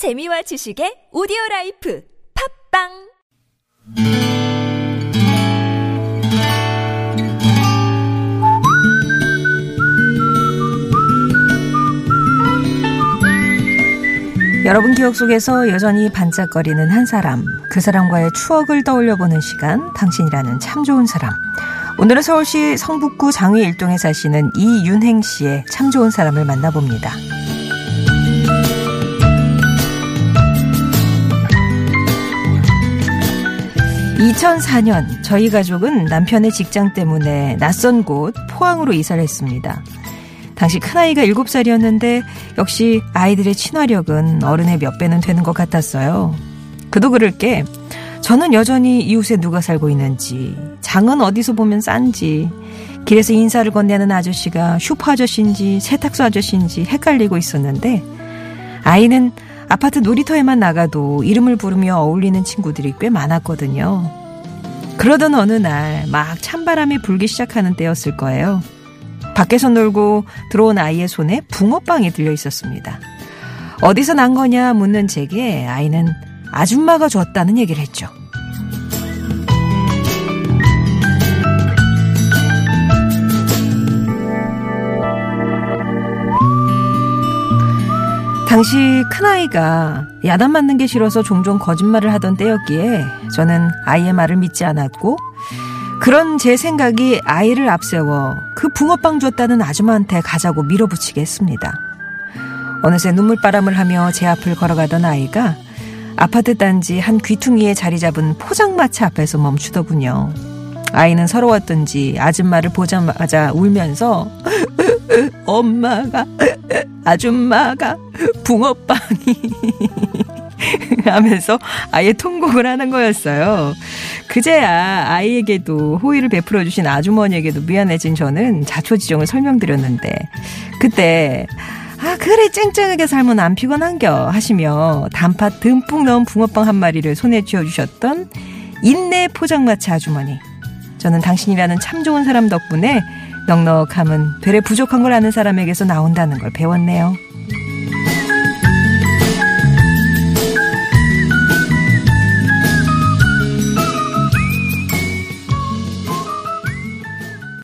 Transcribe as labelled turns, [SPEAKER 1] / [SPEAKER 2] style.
[SPEAKER 1] 재미와 지식의 오디오 라이프 팟빵
[SPEAKER 2] 여러분 기억 속에서 여전히 반짝거리는 한 사람, 그 사람과의 추억을 떠올려 보는 시간, 당신이라는 참 좋은 사람. 오늘은 서울시 성북구 장위 일동에 사시는 이윤행 씨의 참 좋은 사람을 만나봅니다. 2004년 저희 가족은 남편의 직장 때문에 낯선 곳 포항으로 이사를 했습니다. 당시 큰아이가 7살이었는데 역시 아이들의 친화력은 어른의 몇 배는 되는 것 같았어요. 그도 그럴 게 저는 여전히 이웃에 누가 살고 있는지, 장은 어디서 보면 싼지, 길에서 인사를 건네는 아저씨가 슈퍼 아저씨인지 세탁소 아저씨인지 헷갈리고 있었는데 아이는 아파트 놀이터에만 나가도 이름을 부르며 어울리는 친구들이 꽤 많았거든요. 그러던 어느 날 막 찬바람이 불기 시작하는 때였을 거예요. 밖에서 놀고 들어온 아이의 손에 붕어빵이 들려 있었습니다. 어디서 난 거냐 묻는 제게 아이는 아줌마가 줬다는 얘기를 했죠. 당시 큰아이가 야단 맞는 게 싫어서 종종 거짓말을 하던 때였기에 저는 아이의 말을 믿지 않았고 그런 제 생각이 아이를 앞세워 그 붕어빵 줬다는 아줌마한테 가자고 밀어붙이게 했습니다. 어느새 눈물바람을 하며 제 앞을 걸어가던 아이가 아파트 단지 한 귀퉁이에 자리 잡은 포장마차 앞에서 멈추더군요. 아이는 서러웠던지 아줌마를 보자마자 울면서 엄마가 아줌마가 붕어빵이 하면서 아예 통곡을 하는 거였어요. 그제야 아이에게도 호의를 베풀어 주신 아주머니에게도 미안해진 저는 자초지종을 설명드렸는데 그때 아 그래 쨍쨍하게 살면 안 피곤한겨 하시며 단팥 듬뿍 넣은 붕어빵 한 마리를 손에 쥐어 주셨던 인내 포장마차 아주머니 저는 당신이라는 참 좋은 사람 덕분에 넉넉함은 되레 부족한 걸 아는 사람에게서 나온다는 걸 배웠네요.